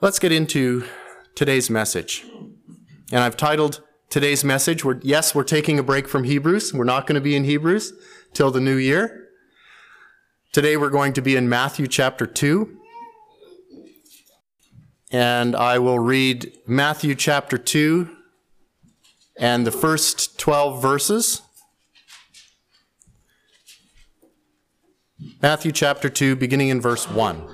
Let's get into today's message. And I've titled today's message, we're, yes, we're taking a break from Hebrews. We're not going to be in Hebrews till the new year. Today we're going to be in Matthew chapter 2. And I will read Matthew chapter 2 and the first 12 verses. Matthew chapter 2, beginning in verse 1.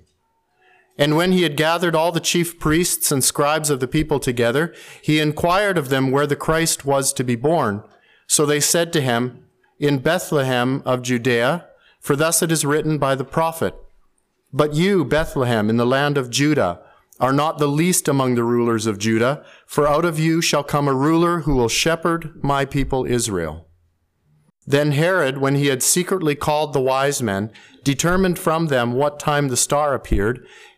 And when he had gathered all the chief priests and scribes of the people together, he inquired of them where the Christ was to be born. So they said to him, In Bethlehem of Judea, for thus it is written by the prophet, But you, Bethlehem, in the land of Judah, are not the least among the rulers of Judah, for out of you shall come a ruler who will shepherd my people Israel. Then Herod, when he had secretly called the wise men, determined from them what time the star appeared,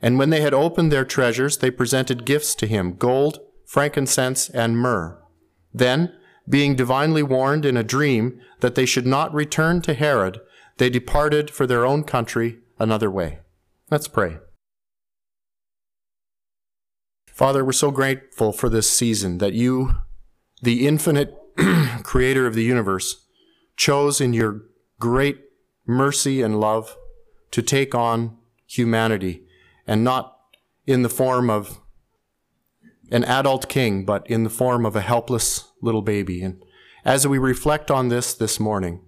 And when they had opened their treasures, they presented gifts to him, gold, frankincense, and myrrh. Then, being divinely warned in a dream that they should not return to Herod, they departed for their own country another way. Let's pray. Father, we're so grateful for this season that you, the infinite creator of the universe, chose in your great mercy and love to take on humanity and not in the form of an adult king, but in the form of a helpless little baby. And as we reflect on this this morning,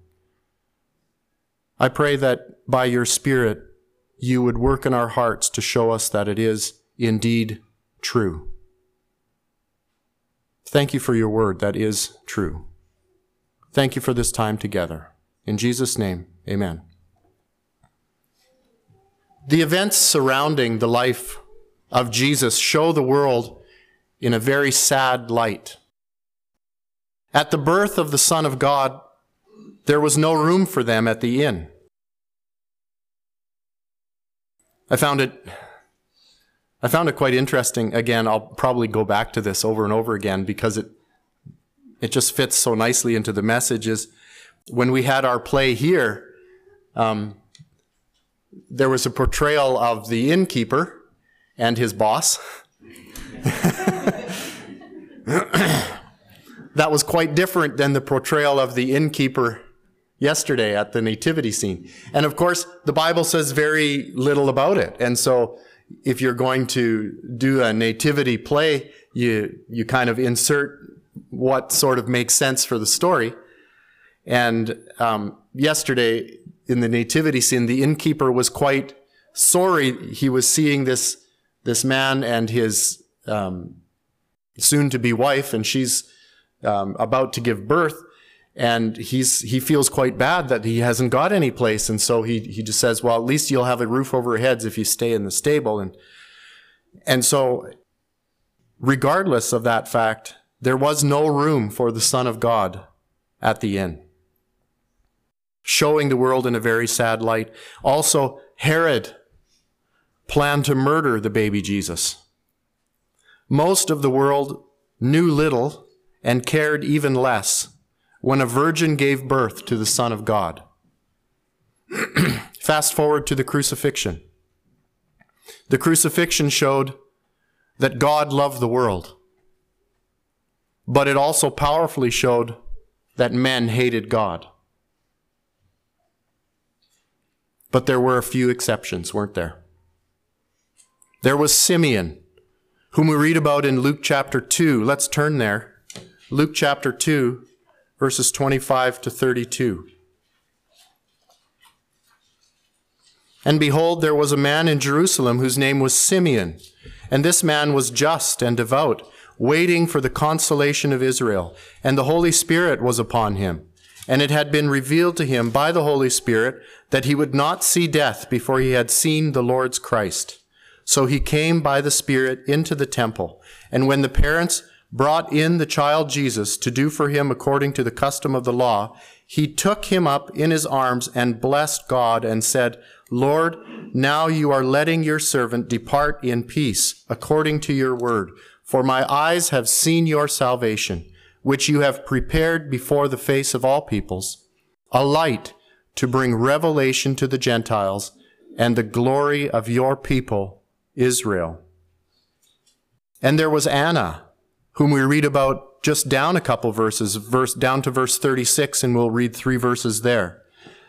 I pray that by your Spirit, you would work in our hearts to show us that it is indeed true. Thank you for your word that is true. Thank you for this time together. In Jesus' name, amen. The events surrounding the life of Jesus show the world in a very sad light. At the birth of the Son of God, there was no room for them at the inn. I found it I found it quite interesting. Again, I'll probably go back to this over and over again because it it just fits so nicely into the message. Is When we had our play here, um, there was a portrayal of the innkeeper and his boss. that was quite different than the portrayal of the innkeeper yesterday at the nativity scene. And of course, the Bible says very little about it. And so if you're going to do a nativity play, you, you kind of insert what sort of makes sense for the story. And um, yesterday in the nativity scene, the innkeeper was quite sorry. He was seeing this this man and his um, soon-to-be wife, and she's um, about to give birth, and he's he feels quite bad that he hasn't got any place, and so he he just says, "Well, at least you'll have a roof over your heads if you stay in the stable." And and so, regardless of that fact, there was no room for the Son of God at the inn, showing the world in a very sad light. Also, Herod planned to murder the baby Jesus. Most of the world knew little and cared even less when a virgin gave birth to the Son of God. Fast forward to the crucifixion. The crucifixion showed that God loved the world but it also powerfully showed that men hated God. But there were a few exceptions, weren't there? There was Simeon, whom we read about in Luke chapter 2. Let's turn there. Luke chapter 2, verses 25 to 32. And behold, there was a man in Jerusalem whose name was Simeon, and this man was just and devout, waiting for the consolation of Israel, and the Holy Spirit was upon him. And it had been revealed to him by the Holy Spirit that he would not see death before he had seen the Lord's Christ. So he came by the Spirit into the temple. And when the parents brought in the child Jesus to do for him according to the custom of the law, he took him up in his arms and blessed God and said, Lord, now you are letting your servant depart in peace according to your word. For my eyes have seen your salvation, which you have prepared before the face of all peoples, a light to bring revelation to the Gentiles and the glory of your people Israel. And there was Anna, whom we read about just down a couple verses, verse down to verse 36, and we'll read three verses there.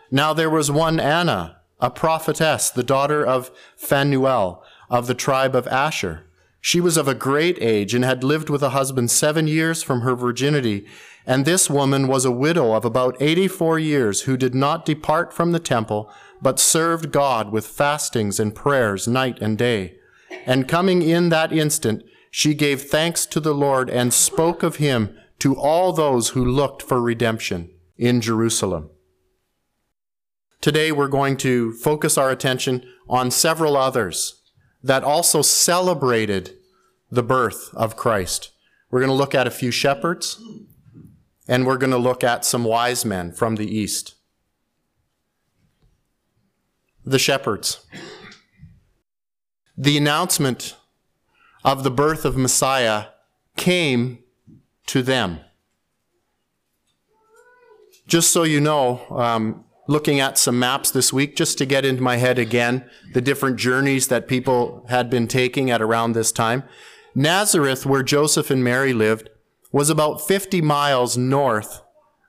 Now there was one Anna, a prophetess, the daughter of Phanuel, of the tribe of Asher. She was of a great age and had lived with a husband seven years from her virginity. And this woman was a widow of about 84 years who did not depart from the temple, but served God with fastings and prayers night and day. And coming in that instant, she gave thanks to the Lord and spoke of him to all those who looked for redemption in Jerusalem. Today we're going to focus our attention on several others that also celebrated the birth of Christ. We're going to look at a few shepherds, and we're going to look at some wise men from the east. The shepherds. The announcement of the birth of Messiah came to them. Just so you know, um, looking at some maps this week, just to get into my head again, the different journeys that people had been taking at around this time. Nazareth, where Joseph and Mary lived, was about 50 miles north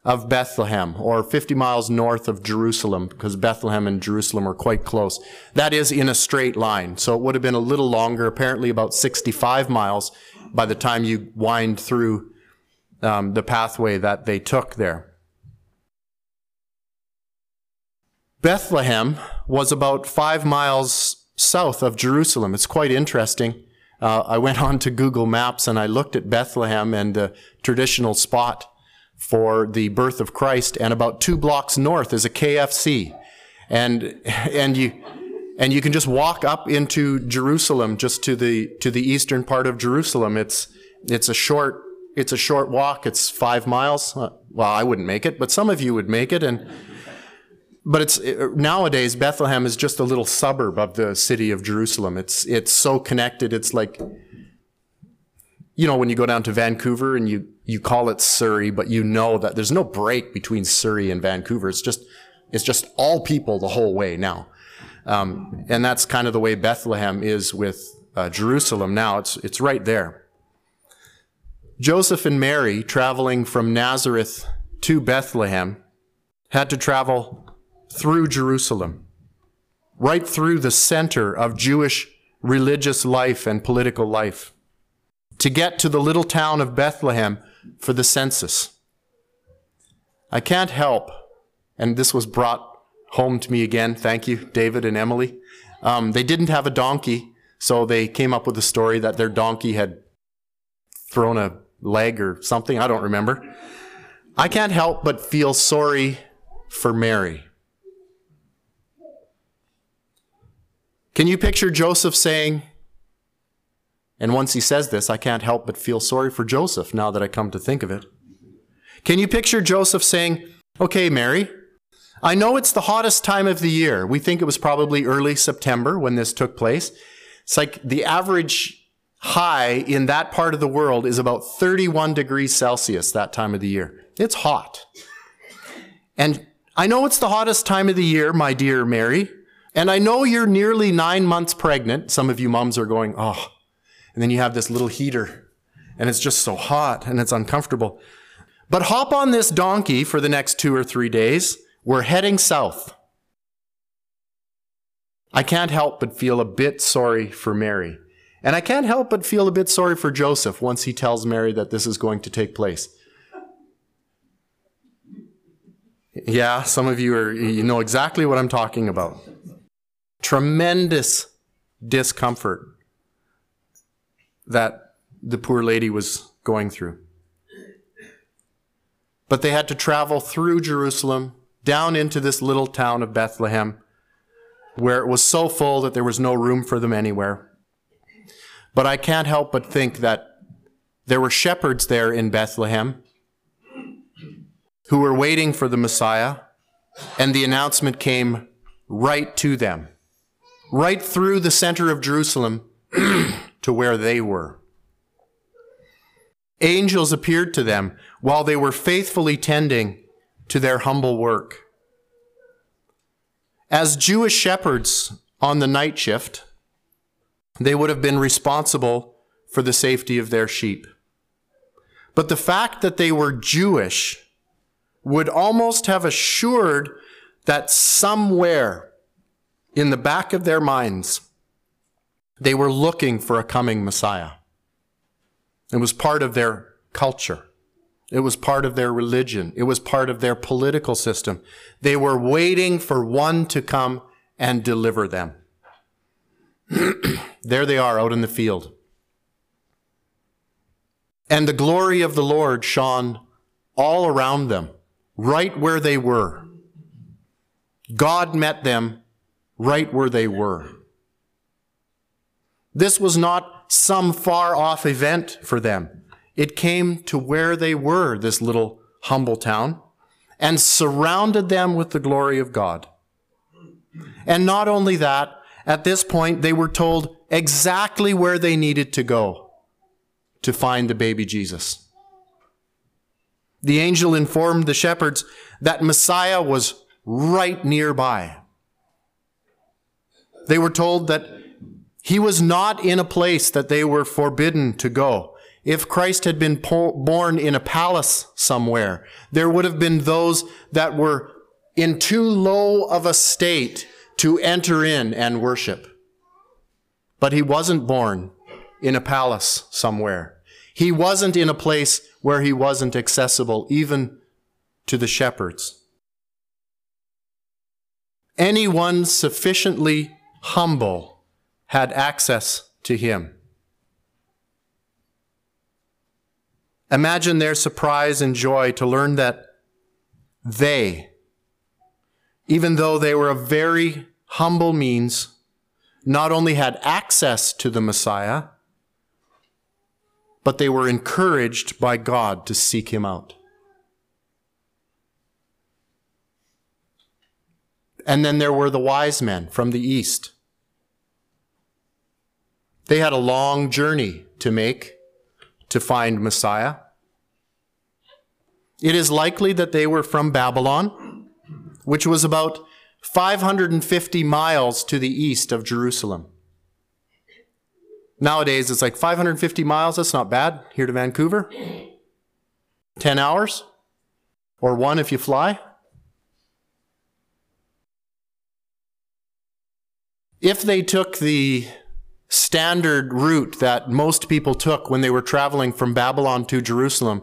of Bethlehem, or 50 miles north of Jerusalem, because Bethlehem and Jerusalem are quite close. That is in a straight line. So it would have been a little longer, apparently about 65 miles by the time you wind through um, the pathway that they took there. Bethlehem was about five miles south of Jerusalem. It's quite interesting. Uh, I went on to Google Maps and I looked at Bethlehem and the traditional spot for the birth of Christ, and about two blocks north is a KFC, and and you and you can just walk up into Jerusalem, just to the to the eastern part of Jerusalem. It's it's a short it's a short walk. It's five miles. Uh, well, I wouldn't make it, but some of you would make it, and but it's nowadays Bethlehem is just a little suburb of the city of Jerusalem. It's it's so connected. It's like you know when you go down to Vancouver and you you call it Surrey, but you know that there's no break between Surrey and Vancouver. It's just, it's just all people the whole way now. Um, and that's kind of the way Bethlehem is with uh, Jerusalem now. It's, it's right there. Joseph and Mary, traveling from Nazareth to Bethlehem, had to travel through Jerusalem, right through the center of Jewish religious life and political life, to get to the little town of Bethlehem for the census. I can't help, and this was brought home to me again. Thank you, David and Emily. Um, they didn't have a donkey, so they came up with a story that their donkey had thrown a leg or something. I don't remember. I can't help but feel sorry for Mary. Can you picture Joseph saying, and once he says this, I can't help but feel sorry for Joseph now that I come to think of it. Can you picture Joseph saying, Okay, Mary, I know it's the hottest time of the year. We think it was probably early September when this took place. It's like the average high in that part of the world is about 31 degrees Celsius that time of the year. It's hot. And I know it's the hottest time of the year, my dear Mary. And I know you're nearly nine months pregnant. Some of you moms are going, Oh, and then you have this little heater, and it's just so hot and it's uncomfortable. But hop on this donkey for the next two or three days. We're heading south. I can't help but feel a bit sorry for Mary. And I can't help but feel a bit sorry for Joseph once he tells Mary that this is going to take place. Yeah, some of you are, you know exactly what I'm talking about. Tremendous discomfort that the poor lady was going through. But they had to travel through Jerusalem down into this little town of Bethlehem where it was so full that there was no room for them anywhere. But I can't help but think that there were shepherds there in Bethlehem who were waiting for the Messiah, and the announcement came right to them, right through the center of Jerusalem to where they were. Angels appeared to them while they were faithfully tending to their humble work. As Jewish shepherds on the night shift, they would have been responsible for the safety of their sheep. But the fact that they were Jewish would almost have assured that somewhere in the back of their minds, they were looking for a coming Messiah. It was part of their culture. It was part of their religion. It was part of their political system. They were waiting for one to come and deliver them. there they are out in the field. And the glory of the Lord shone all around them, right where they were. God met them right where they were. This was not some far off event for them. It came to where they were, this little humble town, and surrounded them with the glory of God. And not only that, at this point, they were told exactly where they needed to go to find the baby Jesus. The angel informed the shepherds that Messiah was right nearby. They were told that he was not in a place that they were forbidden to go. If Christ had been born in a palace somewhere, there would have been those that were in too low of a state to enter in and worship. But he wasn't born in a palace somewhere. He wasn't in a place where he wasn't accessible even to the shepherds. Anyone sufficiently humble had access to him. Imagine their surprise and joy to learn that they, even though they were of very humble means, not only had access to the Messiah, but they were encouraged by God to seek him out. And then there were the wise men from the east. They had a long journey to make to find Messiah. It is likely that they were from Babylon, which was about 550 miles to the east of Jerusalem. Nowadays, it's like 550 miles. That's not bad here to Vancouver. 10 hours, or one if you fly. If they took the standard route that most people took when they were traveling from Babylon to Jerusalem.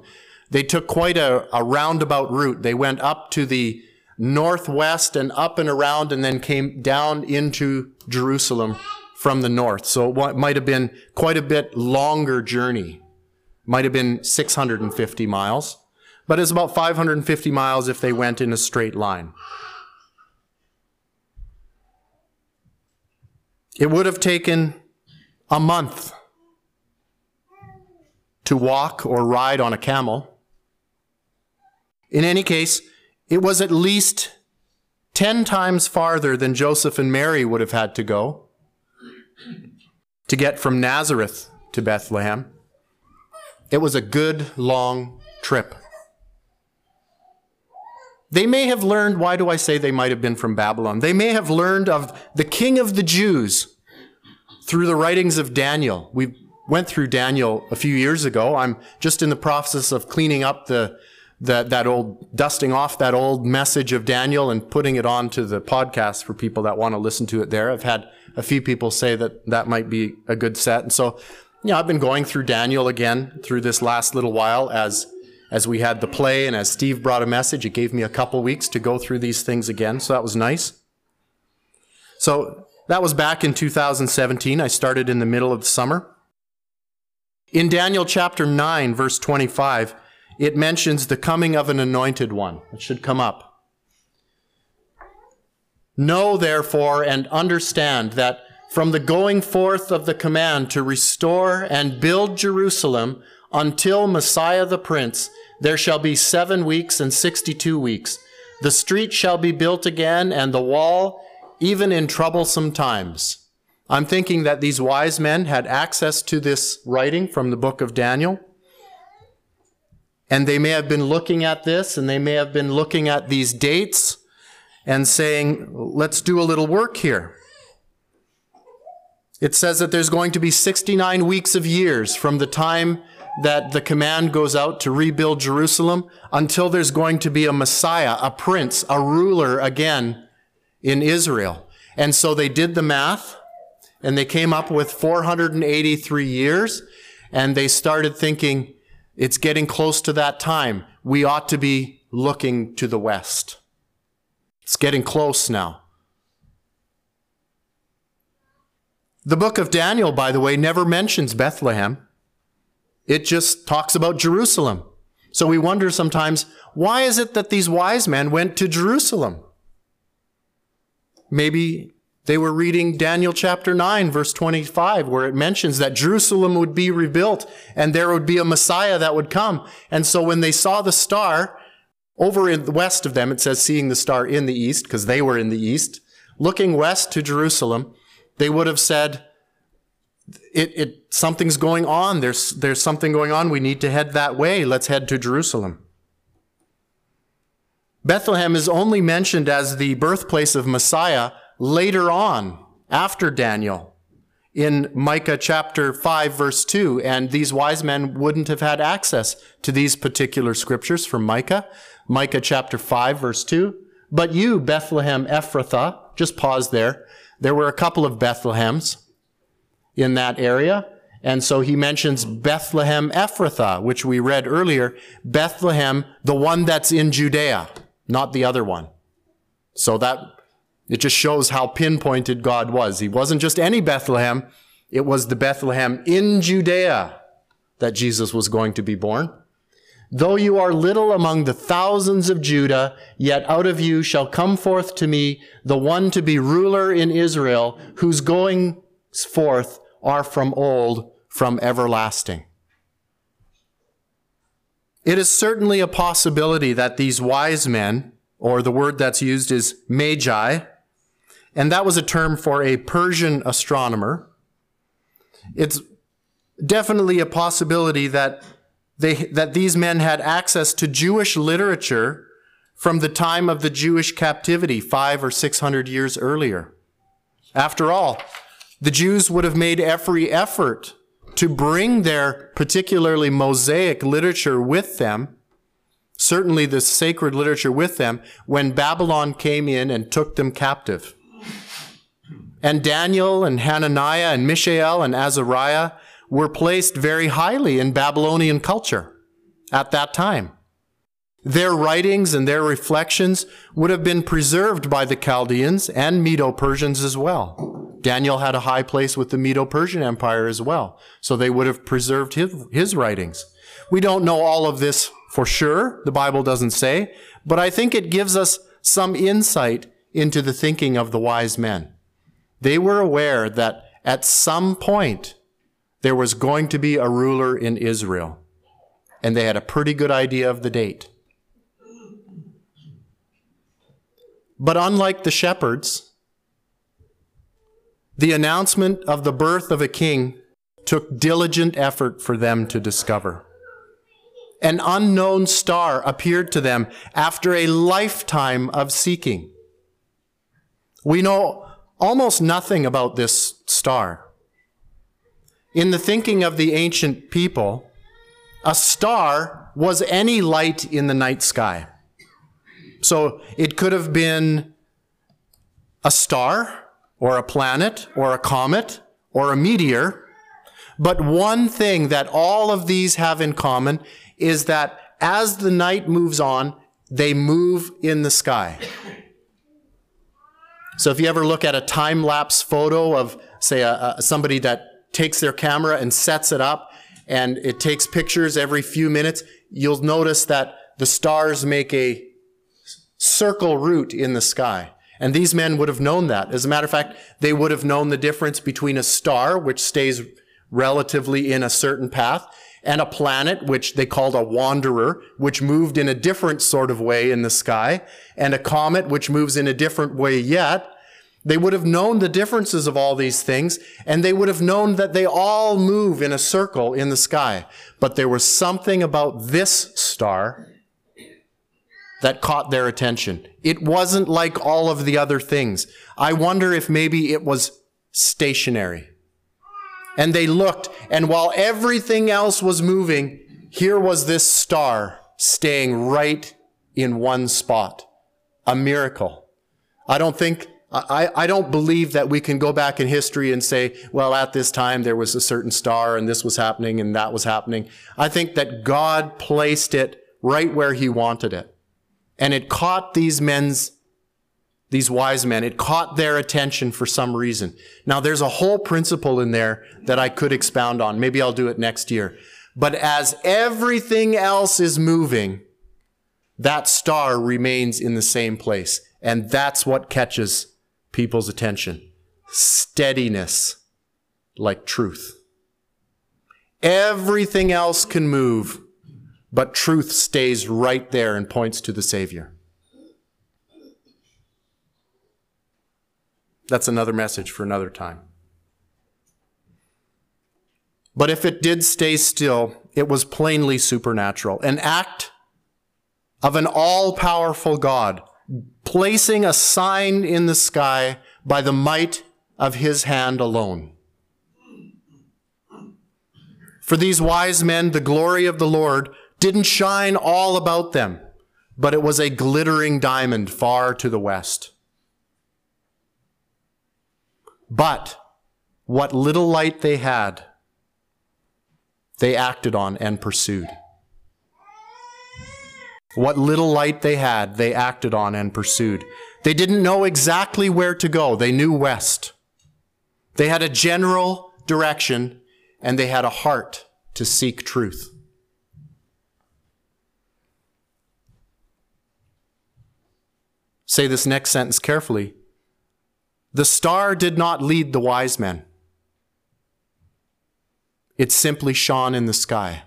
They took quite a, a roundabout route. They went up to the northwest and up and around and then came down into Jerusalem from the north. So it might have been quite a bit longer journey. Might have been 650 miles, but it's about 550 miles if they went in a straight line. It would have taken a month to walk or ride on a camel. In any case, it was at least 10 times farther than Joseph and Mary would have had to go to get from Nazareth to Bethlehem. It was a good long trip. They may have learned, why do I say they might have been from Babylon? They may have learned of the king of the Jews through the writings of Daniel. We went through Daniel a few years ago. I'm just in the process of cleaning up the, that, that old, dusting off that old message of Daniel and putting it onto the podcast for people that want to listen to it there. I've had a few people say that that might be a good set. And so, yeah, I've been going through Daniel again through this last little while as as we had the play and as Steve brought a message, it gave me a couple weeks to go through these things again. So that was nice. So that was back in 2017. I started in the middle of the summer. In Daniel chapter 9, verse 25, it mentions the coming of an anointed one. It should come up. Know therefore and understand that from the going forth of the command to restore and build Jerusalem until Messiah the Prince, there shall be seven weeks and sixty two weeks. The street shall be built again, and the wall, even in troublesome times. I'm thinking that these wise men had access to this writing from the book of Daniel. And they may have been looking at this, and they may have been looking at these dates and saying, let's do a little work here. It says that there's going to be 69 weeks of years from the time that the command goes out to rebuild Jerusalem until there's going to be a Messiah, a prince, a ruler again in Israel. And so they did the math and they came up with 483 years and they started thinking, it's getting close to that time. We ought to be looking to the west. It's getting close now. The book of Daniel, by the way, never mentions Bethlehem. It just talks about Jerusalem. So we wonder sometimes, why is it that these wise men went to Jerusalem? Maybe they were reading Daniel chapter 9, verse 25, where it mentions that Jerusalem would be rebuilt and there would be a Messiah that would come. And so when they saw the star over in the west of them, it says seeing the star in the east, because they were in the east, looking west to Jerusalem, they would have said, it, it something's going on. There's there's something going on. We need to head that way. Let's head to Jerusalem. Bethlehem is only mentioned as the birthplace of Messiah later on, after Daniel, in Micah chapter 5, verse 2. And these wise men wouldn't have had access to these particular scriptures from Micah. Micah chapter 5, verse 2. But you, Bethlehem Ephrathah, just pause there. There were a couple of Bethlehems in that area. And so he mentions Bethlehem Ephrathah, which we read earlier. Bethlehem, the one that's in Judea, not the other one. So that, it just shows how pinpointed God was. He wasn't just any Bethlehem. It was the Bethlehem in Judea that Jesus was going to be born. Though you are little among the thousands of Judah, yet out of you shall come forth to me the one to be ruler in Israel, whose going forth are from old, from everlasting. It is certainly a possibility that these wise men, or the word that's used is magi, and that was a term for a Persian astronomer. It's definitely a possibility that they, that these men had access to Jewish literature from the time of the Jewish captivity, five or six hundred years earlier. After all, the Jews would have made every effort to bring their particularly Mosaic literature with them, certainly the sacred literature with them, when Babylon came in and took them captive. And Daniel and Hananiah and Mishael and Azariah were placed very highly in Babylonian culture at that time. Their writings and their reflections would have been preserved by the Chaldeans and Medo Persians as well. Daniel had a high place with the Medo Persian Empire as well, so they would have preserved his, his writings. We don't know all of this for sure, the Bible doesn't say, but I think it gives us some insight into the thinking of the wise men. They were aware that at some point there was going to be a ruler in Israel, and they had a pretty good idea of the date. But unlike the shepherds, the announcement of the birth of a king took diligent effort for them to discover. An unknown star appeared to them after a lifetime of seeking. We know almost nothing about this star. In the thinking of the ancient people, a star was any light in the night sky. So it could have been a star, or a planet, or a comet, or a meteor. But one thing that all of these have in common is that as the night moves on, they move in the sky. So if you ever look at a time lapse photo of, say, a, a, somebody that takes their camera and sets it up and it takes pictures every few minutes, you'll notice that the stars make a circle route in the sky. And these men would have known that. As a matter of fact, they would have known the difference between a star, which stays relatively in a certain path, and a planet, which they called a wanderer, which moved in a different sort of way in the sky, and a comet, which moves in a different way yet. They would have known the differences of all these things, and they would have known that they all move in a circle in the sky. But there was something about this star that caught their attention. It wasn't like all of the other things. I wonder if maybe it was stationary. And they looked, and while everything else was moving, here was this star staying right in one spot. A miracle. I don't think, I, I don't believe that we can go back in history and say, well, at this time there was a certain star and this was happening and that was happening. I think that God placed it right where he wanted it. And it caught these men's these wise men. It caught their attention for some reason. Now, there's a whole principle in there that I could expound on. Maybe I'll do it next year. But as everything else is moving, that star remains in the same place. And that's what catches people's attention. Steadiness, like truth. Everything else can move, but truth stays right there and points to the Savior. That's another message for another time. But if it did stay still, it was plainly supernatural, an act of an all powerful God, placing a sign in the sky by the might of his hand alone. For these wise men, the glory of the Lord didn't shine all about them, but it was a glittering diamond far to the west. But what little light they had, they acted on and pursued. What little light they had, they acted on and pursued. They didn't know exactly where to go. They knew west. They had a general direction and they had a heart to seek truth. Say this next sentence carefully. The star did not lead the wise men. It simply shone in the sky.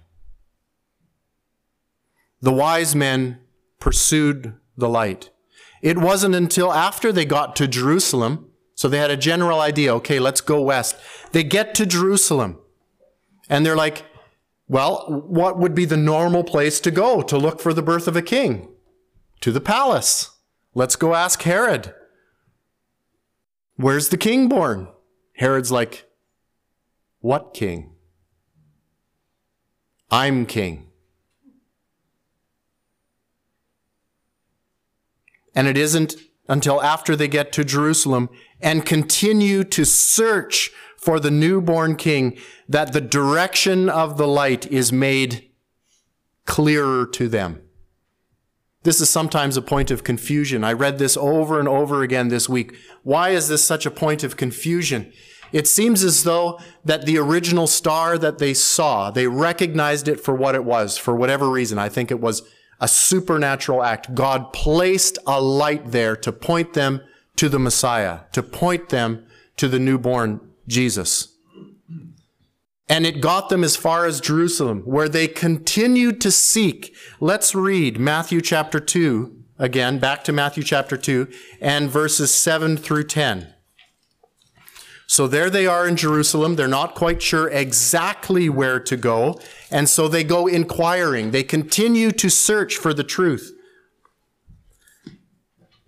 The wise men pursued the light. It wasn't until after they got to Jerusalem, so they had a general idea, okay, let's go west. They get to Jerusalem, and they're like, well, what would be the normal place to go to look for the birth of a king? To the palace. Let's go ask Herod. Where's the king born? Herod's like, What king? I'm king. And it isn't until after they get to Jerusalem and continue to search for the newborn king that the direction of the light is made clearer to them. This is sometimes a point of confusion. I read this over and over again this week. Why is this such a point of confusion? It seems as though that the original star that they saw, they recognized it for what it was, for whatever reason. I think it was a supernatural act. God placed a light there to point them to the Messiah, to point them to the newborn Jesus. And it got them as far as Jerusalem, where they continued to seek. Let's read Matthew chapter 2 again, back to Matthew chapter 2 and verses 7 through 10. So there they are in Jerusalem. They're not quite sure exactly where to go. And so they go inquiring. They continue to search for the truth.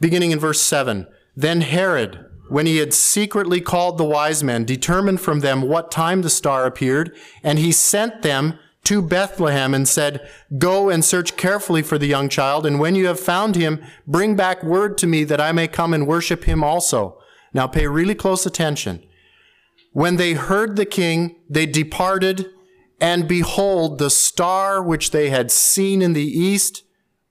Beginning in verse 7. Then Herod, when he had secretly called the wise men, determined from them what time the star appeared, and he sent them to Bethlehem and said, Go and search carefully for the young child, and when you have found him, bring back word to me that I may come and worship him also. Now pay really close attention. When they heard the king, they departed And behold, the star which they had seen in the east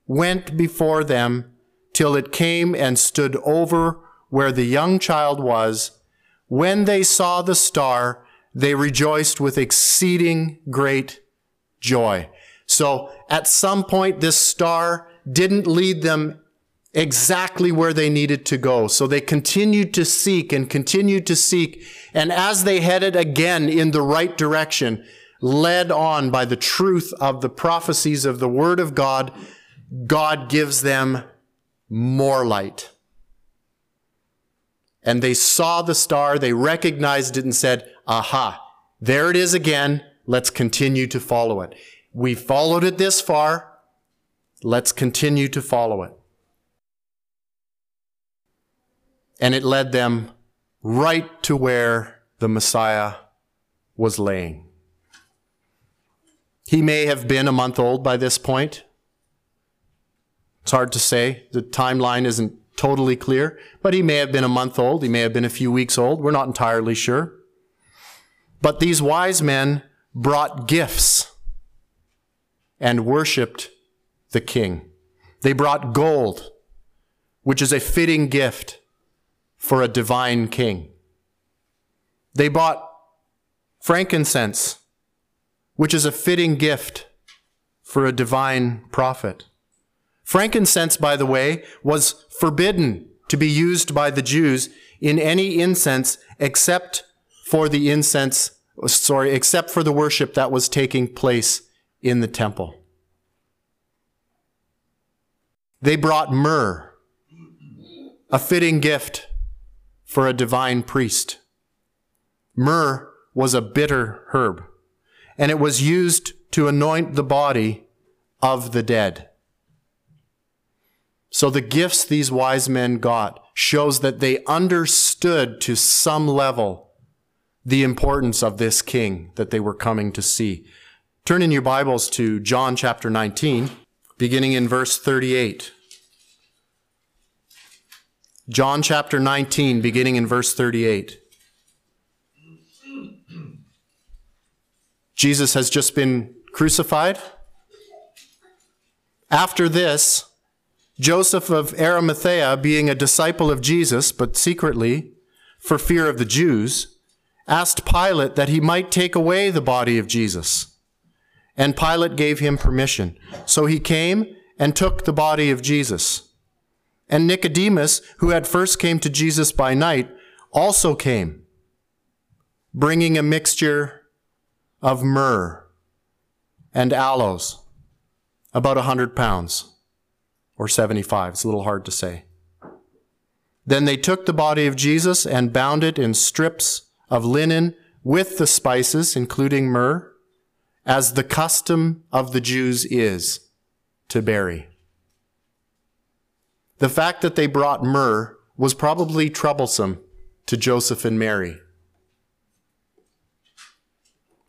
went before them till it came and stood over where the young child was. When they saw the star, they rejoiced with exceeding great joy. So at some point, this star didn't lead them exactly where they needed to go. So they continued to seek and continued to seek. And as they headed again in the right direction, led on by the truth of the prophecies of the Word of God, God gives them more light. And they saw the star, they recognized it and said, aha, there it is again. Let's continue to follow it. We followed it this far. Let's continue to follow it. And it led them right to where the Messiah was laying. He may have been a month old by this point. It's hard to say. The timeline isn't totally clear, but he may have been a month old. He may have been a few weeks old. We're not entirely sure. But these wise men brought gifts and worshiped the king. They brought gold, which is a fitting gift for a divine king. They bought frankincense, which is a fitting gift for a divine prophet. Frankincense, by the way, was forbidden to be used by the Jews in any incense except for the incense, sorry, except for the worship that was taking place in the temple. They brought myrrh, a fitting gift for a divine priest. Myrrh was a bitter herb, and it was used to anoint the body of the dead. So the gifts these wise men got shows that they understood to some level the importance of this king that they were coming to see. Turn in your Bibles to John chapter 19, beginning in verse 38. John chapter 19, beginning in verse 38. Jesus has just been crucified. After this, Joseph of Arimathea, being a disciple of Jesus, but secretly, for fear of the Jews, asked Pilate that he might take away the body of Jesus. And Pilate gave him permission. So he came and took the body of Jesus. And Nicodemus, who had first came to Jesus by night, also came, bringing a mixture of myrrh and aloes, about a hundred pounds, or 75. It's a little hard to say. Then they took the body of Jesus and bound it in strips of linen with the spices, including myrrh, as the custom of the Jews is to bury. The fact that they brought myrrh was probably troublesome to Joseph and Mary.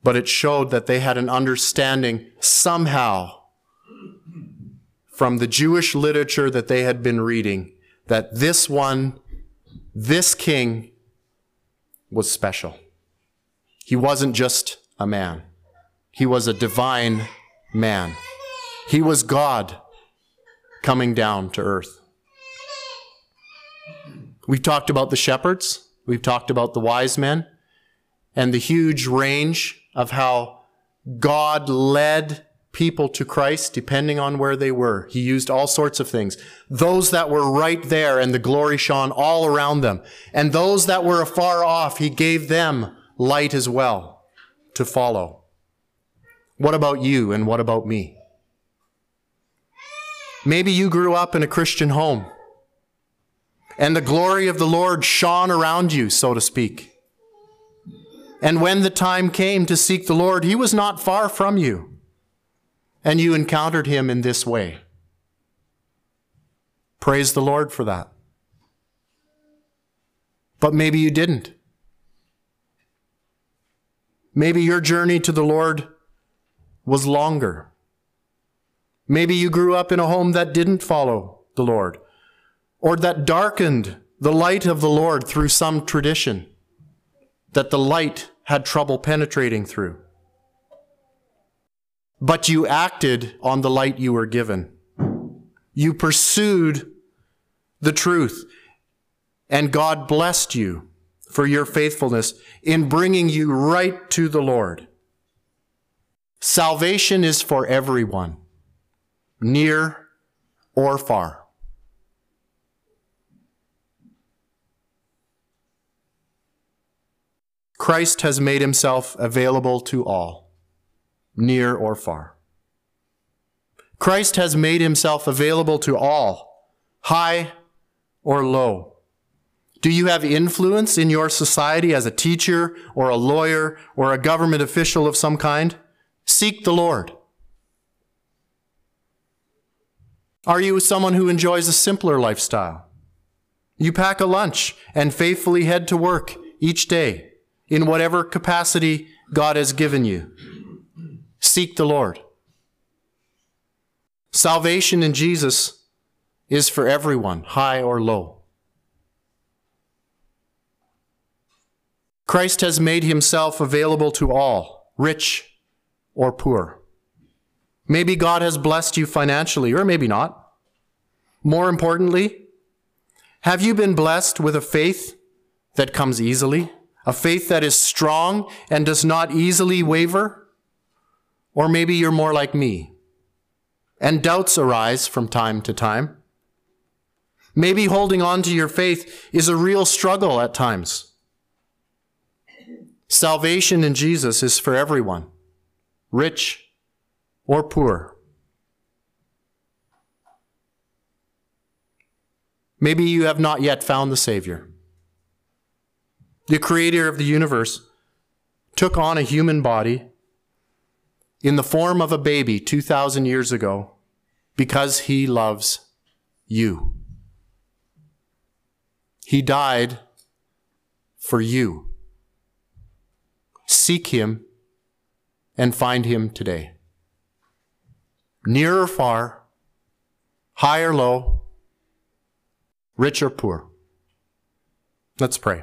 But it showed that they had an understanding somehow from the Jewish literature that they had been reading that this one, this king, was special. He wasn't just a man, he was a divine man. He was God coming down to earth. We've talked about the shepherds, we've talked about the wise men, and the huge range of how God led people to Christ depending on where they were. He used all sorts of things. Those that were right there and the glory shone all around them. And those that were afar off, he gave them light as well to follow. What about you and what about me? Maybe you grew up in a Christian home and the glory of the Lord shone around you, so to speak. And when the time came to seek the Lord, he was not far from you, and you encountered him in this way. Praise the Lord for that. But maybe you didn't. Maybe your journey to the Lord was longer. Maybe you grew up in a home that didn't follow the Lord or that darkened the light of the Lord through some tradition that the light had trouble penetrating through. But you acted on the light you were given. You pursued the truth, and God blessed you for your faithfulness in bringing you right to the Lord. Salvation is for everyone, near or far. Christ has made himself available to all, near or far. Christ has made himself available to all, high or low. Do you have influence in your society as a teacher or a lawyer or a government official of some kind? Seek the Lord. Are you someone who enjoys a simpler lifestyle? You pack a lunch and faithfully head to work each day in whatever capacity God has given you. Seek the Lord. Salvation in Jesus is for everyone, high or low. Christ has made himself available to all, rich or poor. Maybe God has blessed you financially, or maybe not. More importantly, have you been blessed with a faith that comes easily? A faith that is strong and does not easily waver? Or maybe you're more like me, and doubts arise from time to time. Maybe holding on to your faith is a real struggle at times. Salvation in Jesus is for everyone rich or poor. Maybe you have not yet found the Savior. The creator of the universe took on a human body in the form of a baby 2,000 years ago because he loves you. He died for you. Seek him and find him today. Near or far, high or low, rich or poor. Let's pray.